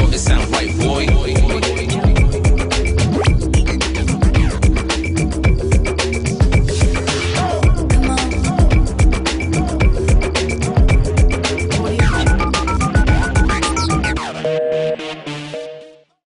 sure it sound right.